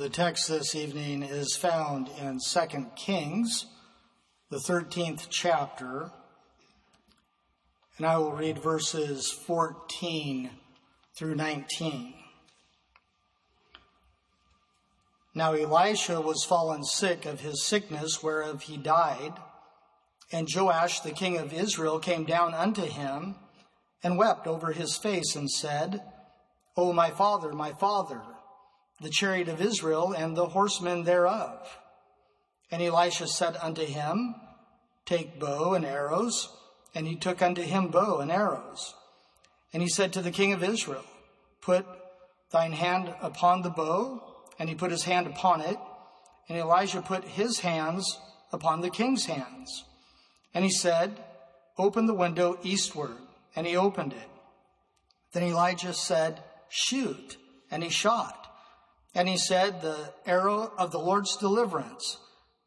The text this evening is found in 2 Kings, the 13th chapter, and I will read verses 14 through 19. Now Elisha was fallen sick of his sickness whereof he died, and Joash the king of Israel came down unto him and wept over his face and said, O my father, my father, the chariot of Israel and the horsemen thereof. And Elisha said unto him, Take bow and arrows. And he took unto him bow and arrows. And he said to the king of Israel, Put thine hand upon the bow. And he put his hand upon it. And Elijah put his hands upon the king's hands. And he said, Open the window eastward. And he opened it. Then Elijah said, Shoot. And he shot. And he said, The arrow of the Lord's deliverance,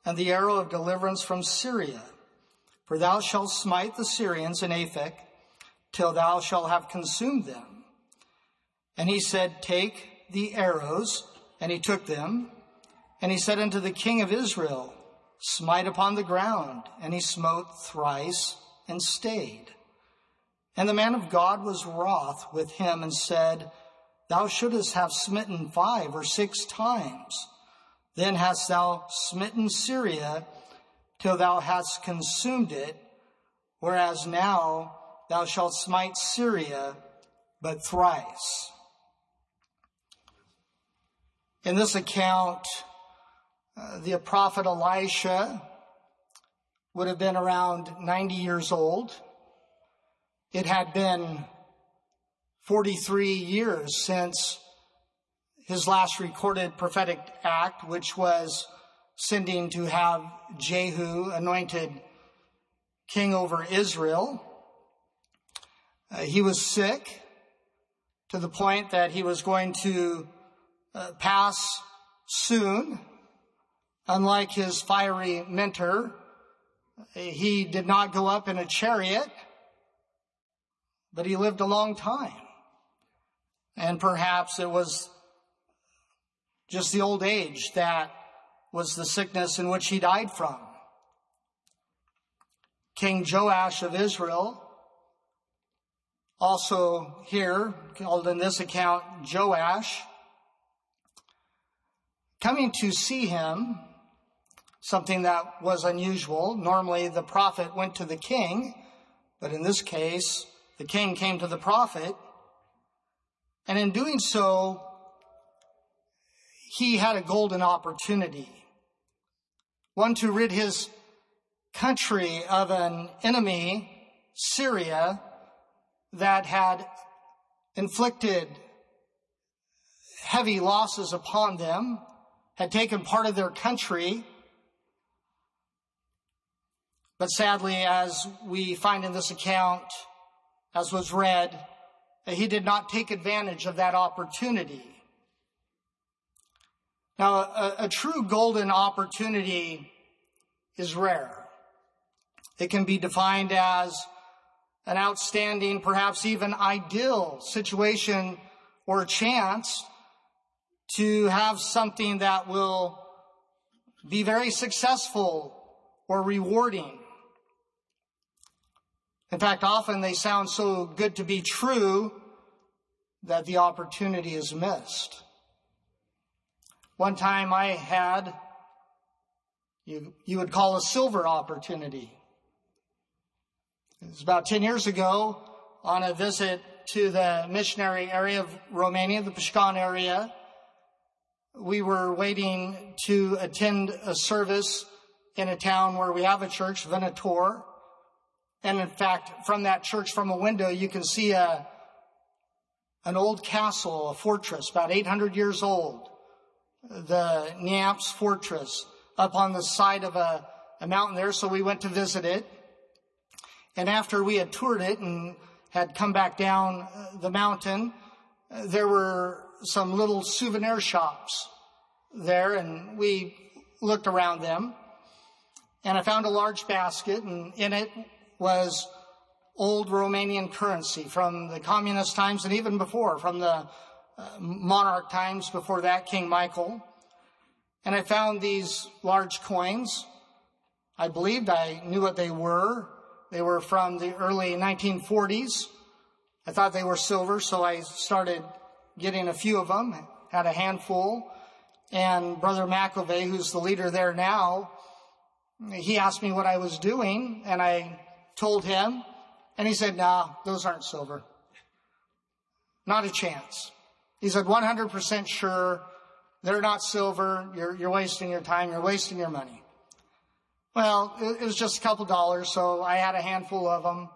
and the arrow of deliverance from Syria. For thou shalt smite the Syrians in Aphek, till thou shalt have consumed them. And he said, Take the arrows, and he took them. And he said unto the king of Israel, Smite upon the ground. And he smote thrice and stayed. And the man of God was wroth with him and said, Thou shouldst have smitten five or six times. Then hast thou smitten Syria till thou hast consumed it, whereas now thou shalt smite Syria but thrice. In this account, uh, the prophet Elisha would have been around 90 years old. It had been 43 years since his last recorded prophetic act, which was sending to have Jehu anointed king over Israel. Uh, he was sick to the point that he was going to uh, pass soon. Unlike his fiery mentor, he did not go up in a chariot, but he lived a long time. And perhaps it was just the old age that was the sickness in which he died from. King Jehoash of Israel, also here called in this account Joash, coming to see him, something that was unusual. Normally the prophet went to the king, but in this case, the king came to the prophet and in doing so, he had a golden opportunity. One to rid his country of an enemy, Syria, that had inflicted heavy losses upon them, had taken part of their country. But sadly, as we find in this account, as was read, he did not take advantage of that opportunity. Now, a, a, true golden opportunity is rare. It can be defined as an outstanding, perhaps even ideal situation or chance to have something that will be very successful or rewarding. In fact, often they sound so good to be true that the opportunity is missed. One time I had, you, you would call a silver opportunity. It was about 10 years ago on a visit to the missionary area of Romania, the Pașcani area. We were waiting to attend a service in a town where we have a church, Vânători. And in fact, from that church, from a window, you can see a, an old castle, a fortress, about 800 years old. The Neamț fortress up on the side of a, a mountain there. So we went to visit it. And after we had toured it and had come back down uh, the mountain, uh, there were some little souvenir shops there and we looked around them and I found a large basket and in it was old Romanian currency from the communist times and even before, from the uh, monarch times before that, King Michael. And I found these large coins. I believed I knew what they were. They were from the early 1940s. I thought they were silver, so I started getting a few of them, had a handful. And Brother McAvey, who's the leader there now, he asked me what I was doing, and I told him, and he said, nah, those aren't silver. Not a chance. He said, 100% sure they're not silver. You're, you're wasting your time. You're wasting your money. Well, it, it was just a couple dollars, so I had a handful of them.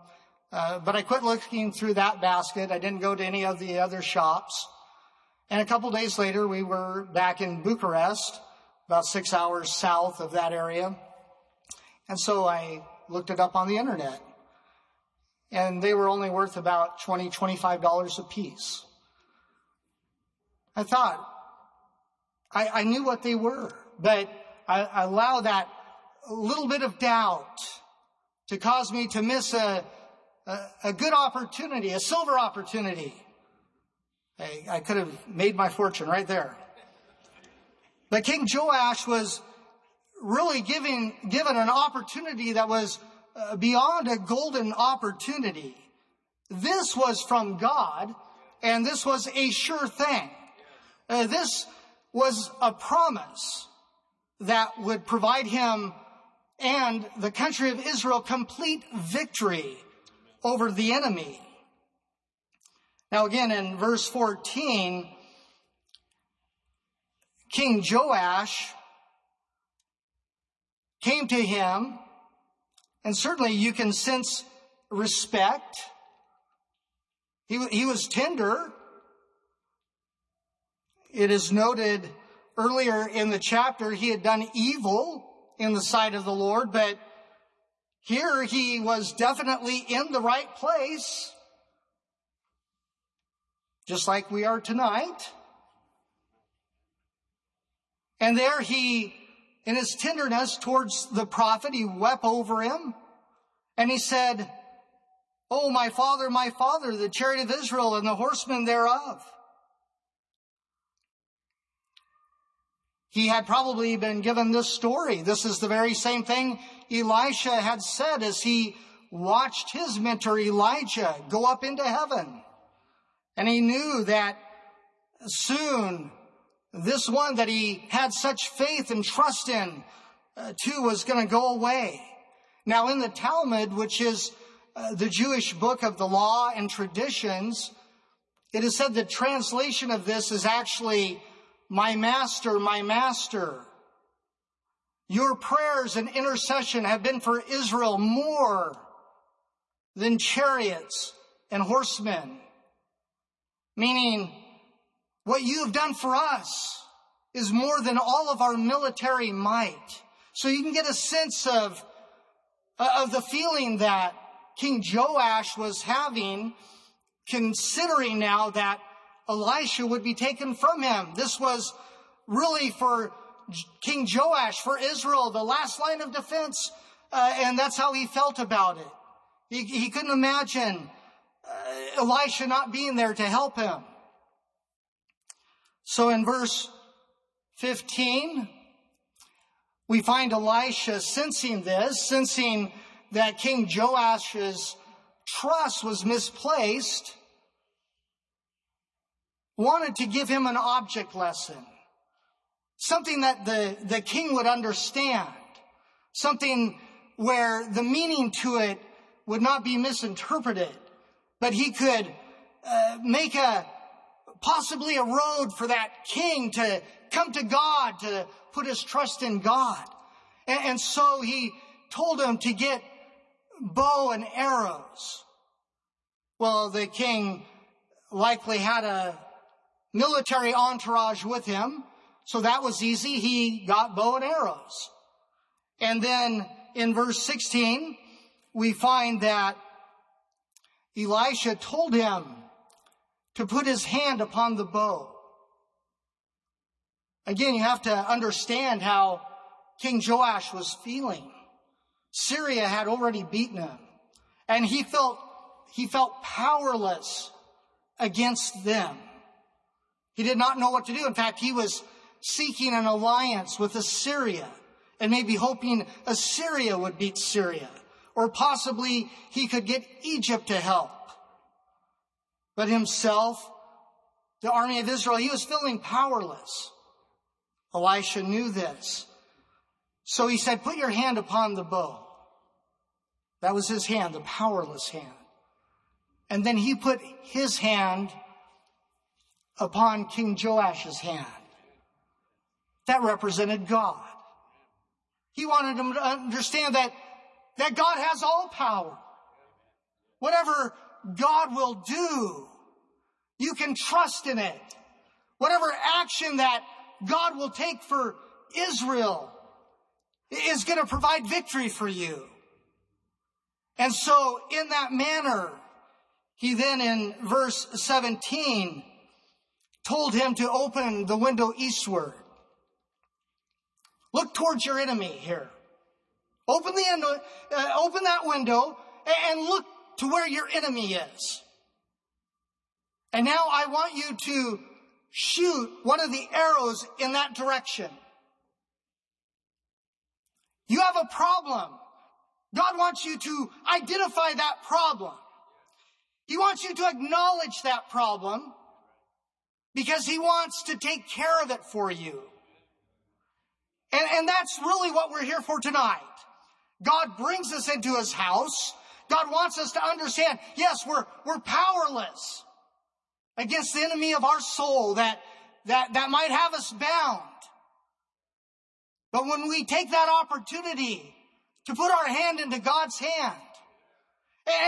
Uh, but I quit looking through that basket. I didn't go to any of the other shops. And a couple days later, we were back in Bucharest, about six hours south of that area. And so I looked it up on the internet. And they were only worth about $20, $25 a piece. I thought, I, I knew what they were, but I, I allow that little bit of doubt to cause me to miss a, a, a good opportunity, a silver opportunity. I, I could have made my fortune right there. But King Joash was really giving, given an opportunity that was uh, beyond a golden opportunity. This was from God, and this was a sure thing. Uh, this was a promise that would provide him and the country of Israel complete victory over the enemy. Now again, in verse 14, King Joash came to him, and certainly you can sense respect. He, he was tender. It is noted earlier in the chapter he had done evil in the sight of the Lord, but here he was definitely in the right place, just like we are tonight. And there he, in his tenderness towards the prophet, he wept over him and he said, Oh, my father, my father, the chariot of Israel and the horsemen thereof. He had probably been given this story. This is the very same thing Elisha had said as he watched his mentor Elijah go up into heaven. And he knew that soon this one that he had such faith and trust in uh, too was going to go away. Now in the Talmud, which is uh, the Jewish book of the law and traditions, it is said the translation of this is actually my master, my master. Your prayers and intercession have been for Israel more than chariots and horsemen. Meaning, what you have done for us is more than all of our military might. So you can get a sense of, of the feeling that King Joash was having, considering now that Elisha would be taken from him. This was really for King Joash, for Israel, the last line of defense. Uh, and that's how he felt about it. He, he couldn't imagine uh, Elisha not being there to help him. So in verse 15, we find Elisha sensing this, sensing that King Joash's trust was misplaced, wanted to give him an object lesson. Something that the, the king would understand. Something where the meaning to it would not be misinterpreted, but he could uh, make a possibly a road for that king to come to God, to put his trust in God. And, and so he told him to get bow and arrows. Well, the king likely had a military entourage with him. So that was easy. He got bow and arrows. And then in verse 16, we find that Elisha told him to put his hand upon the bow. Again, you have to understand how King Joash was feeling. Syria had already beaten him and he felt, he felt powerless against them. He did not know what to do. In fact, he was seeking an alliance with Assyria and maybe hoping Assyria would beat Syria, or possibly he could get Egypt to help. But himself, the army of Israel, he was feeling powerless. Elisha knew this. So he said, put your hand upon the bow. That was his hand, the powerless hand. And then he put his hand upon King Joash's hand. That represented God. He wanted him to understand that, that God has all power. Whatever God will do, you can trust in it. Whatever action that God will take for Israel is going to provide victory for you. And so in that manner, he then in verse 17 told him to open the window eastward. Look towards your enemy here. Open the uh, open that window and look to where your enemy is. And now I want you to shoot one of the arrows in that direction. You have a problem. God wants you to identify that problem. He wants you to acknowledge that problem because he wants to take care of it for you. And, and that's really what we're here for tonight. God brings us into his house. God wants us to understand, yes, we're, we're powerless against the enemy of our soul that, that, that might have us bound. But when we take that opportunity to put our hand into God's hand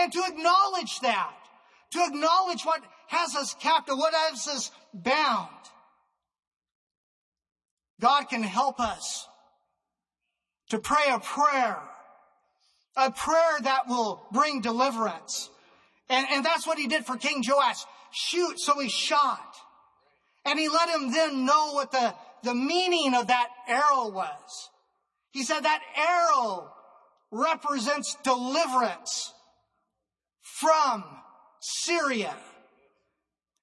and to acknowledge that, to acknowledge what has us captive, what has us bound, God can help us to pray a prayer, a prayer that will bring deliverance. And, and that's what he did for King Joash. Shoot, so he shot. And he let him then know what the, the meaning of that arrow was. He said that arrow represents deliverance from Syria.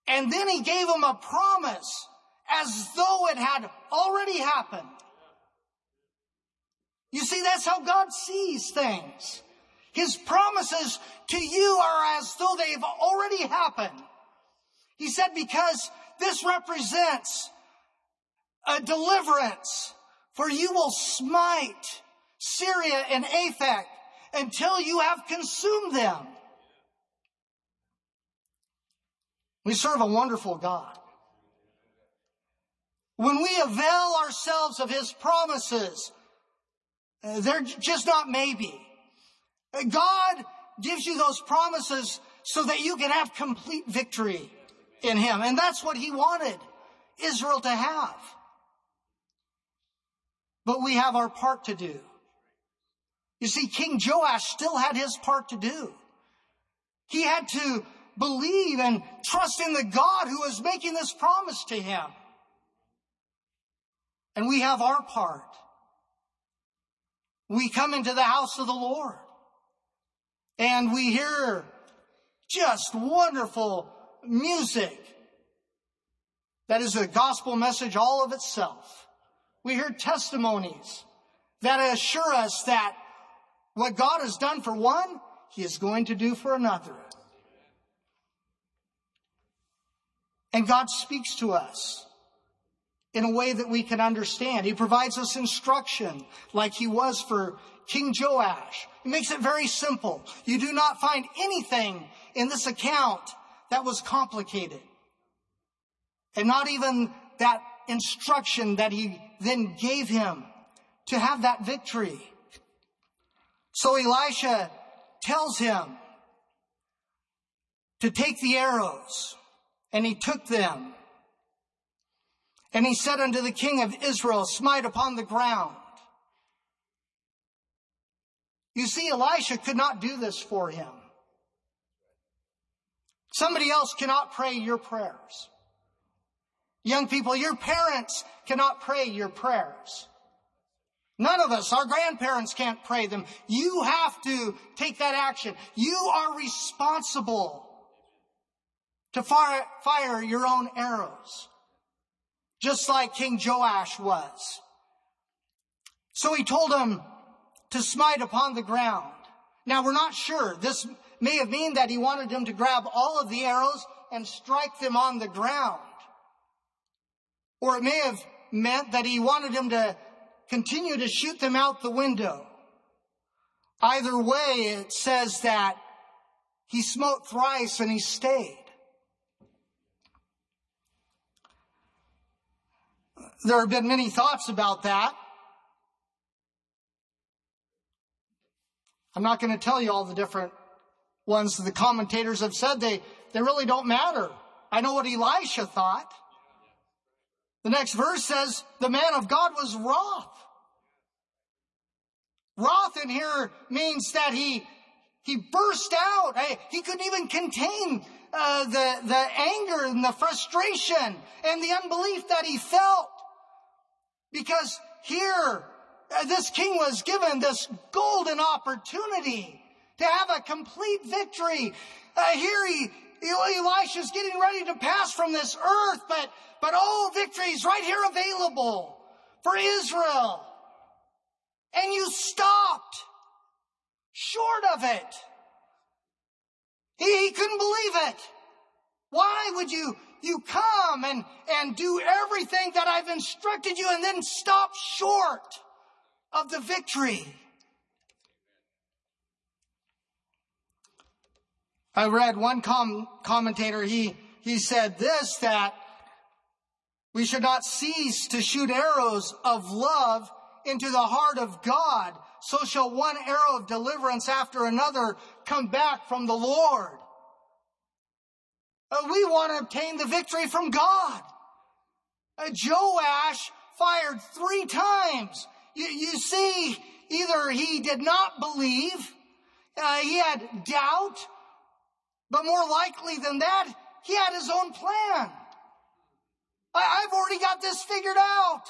And then he gave him a promise as though it had already happened. You see, that's how God sees things. His promises to you are as though they've already happened. He said, because this represents a deliverance, for you will smite Syria and Aphek until you have consumed them. We serve a wonderful God. When we avail ourselves of His promises, they're just not maybe. Uh, God gives you those promises so that you can have complete victory in Him. And that's what He wanted Israel to have. But we have our part to do. You see, King Joash still had his part to do. He had to believe and trust in the God who was making this promise to him. And we have our part. We come into the house of the Lord and we hear just wonderful music that is a gospel message all of itself. We hear testimonies that assure us that what God has done for one, He is going to do for another. And God speaks to us in a way that we can understand. He provides us instruction like he was for King Joash. He makes it very simple. You do not find anything in this account that was complicated. And not even that instruction that he then gave him to have that victory. So Elisha tells him to take the arrows and he took them and he said unto the king of Israel, smite upon the ground. You see, Elisha could not do this for him. Somebody else cannot pray your prayers. Young people, your parents cannot pray your prayers. None of us, our grandparents can't pray them. You have to take that action. You are responsible to fire, fire your own arrows. Just like King Joash was. So he told him to smite upon the ground. Now we're not sure. This may have mean that he wanted him to grab all of the arrows and strike them on the ground. Or it may have meant that he wanted him to continue to shoot them out the window. Either way, it says that he smote thrice and he stayed. There have been many thoughts about that. I'm not going to tell you all the different ones the commentators have said. They, they really don't matter. I know what Elisha thought. The next verse says, the man of God was wroth. Wroth in here means that he, he burst out. He couldn't even contain uh, the, the anger and the frustration and the unbelief that he felt. Because here, uh, this king was given this golden opportunity to have a complete victory. Uh, here he, Elisha's getting ready to pass from this earth, but, but oh, victory is right here available for Israel. And you stopped short of it. He, he couldn't believe it. Why would you, you come and, and do everything that I've instructed you and then stop short of the victory? I read one com- commentator, he, he said this, that we should not cease to shoot arrows of love into the heart of God. So shall one arrow of deliverance after another come back from the Lord. Uh, we want to obtain the victory from God. Uh, Joash fired three times. You, you, see, either he did not believe, uh, he had doubt, but more likely than that, he had his own plan. I, have already got this figured out.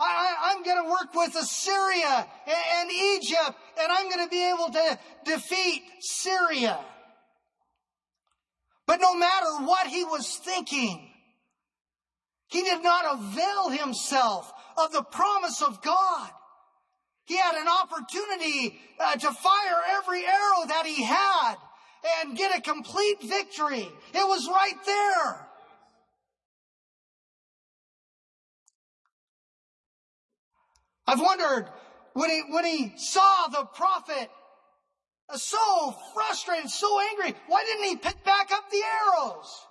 I, am going to work with Assyria and, and Egypt, and I'm going to be able to defeat Syria. But no matter what he was thinking, he did not avail himself of the promise of God. He had an opportunity uh, to fire every arrow that he had and get a complete victory. It was right there. I've wondered when he, when he saw the prophet so frustrated, so angry, why didn't he pick back up the arrows?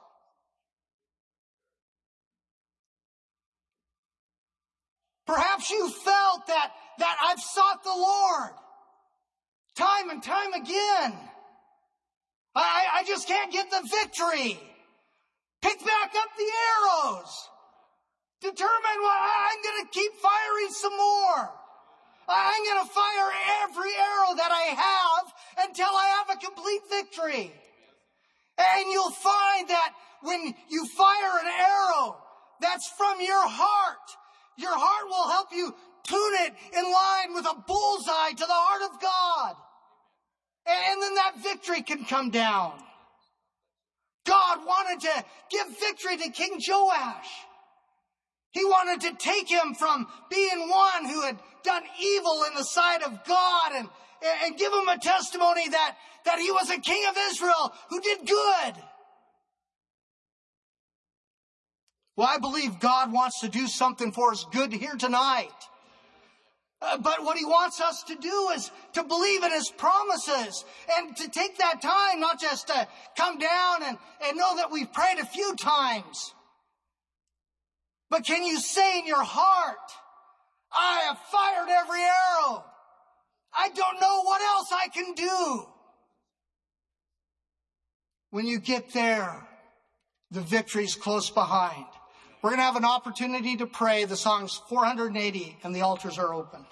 Perhaps you felt that, that I've sought the Lord time and time again. I, I just can't get the victory. Pick back up the arrows. Determine what I'm going to keep firing some more. I'm going to fire every arrow that I have until I have a complete victory. And you'll find that when you fire an arrow that's from your heart, your heart will help you tune it in line with a bullseye to the heart of God. And then that victory can come down. God wanted to give victory to King Joash. He wanted to take him from being one who had done evil in the sight of God and, and give him a testimony that, that he was a king of Israel who did good. Well, I believe God wants to do something for us good here tonight. Uh, but what he wants us to do is to believe in his promises and to take that time, not just to come down and, and know that we've prayed a few times. But can you say in your heart, I have fired every arrow. I don't know what else I can do. When you get there, the victory's close behind. We're going to have an opportunity to pray. The song's 480 and the altars are open.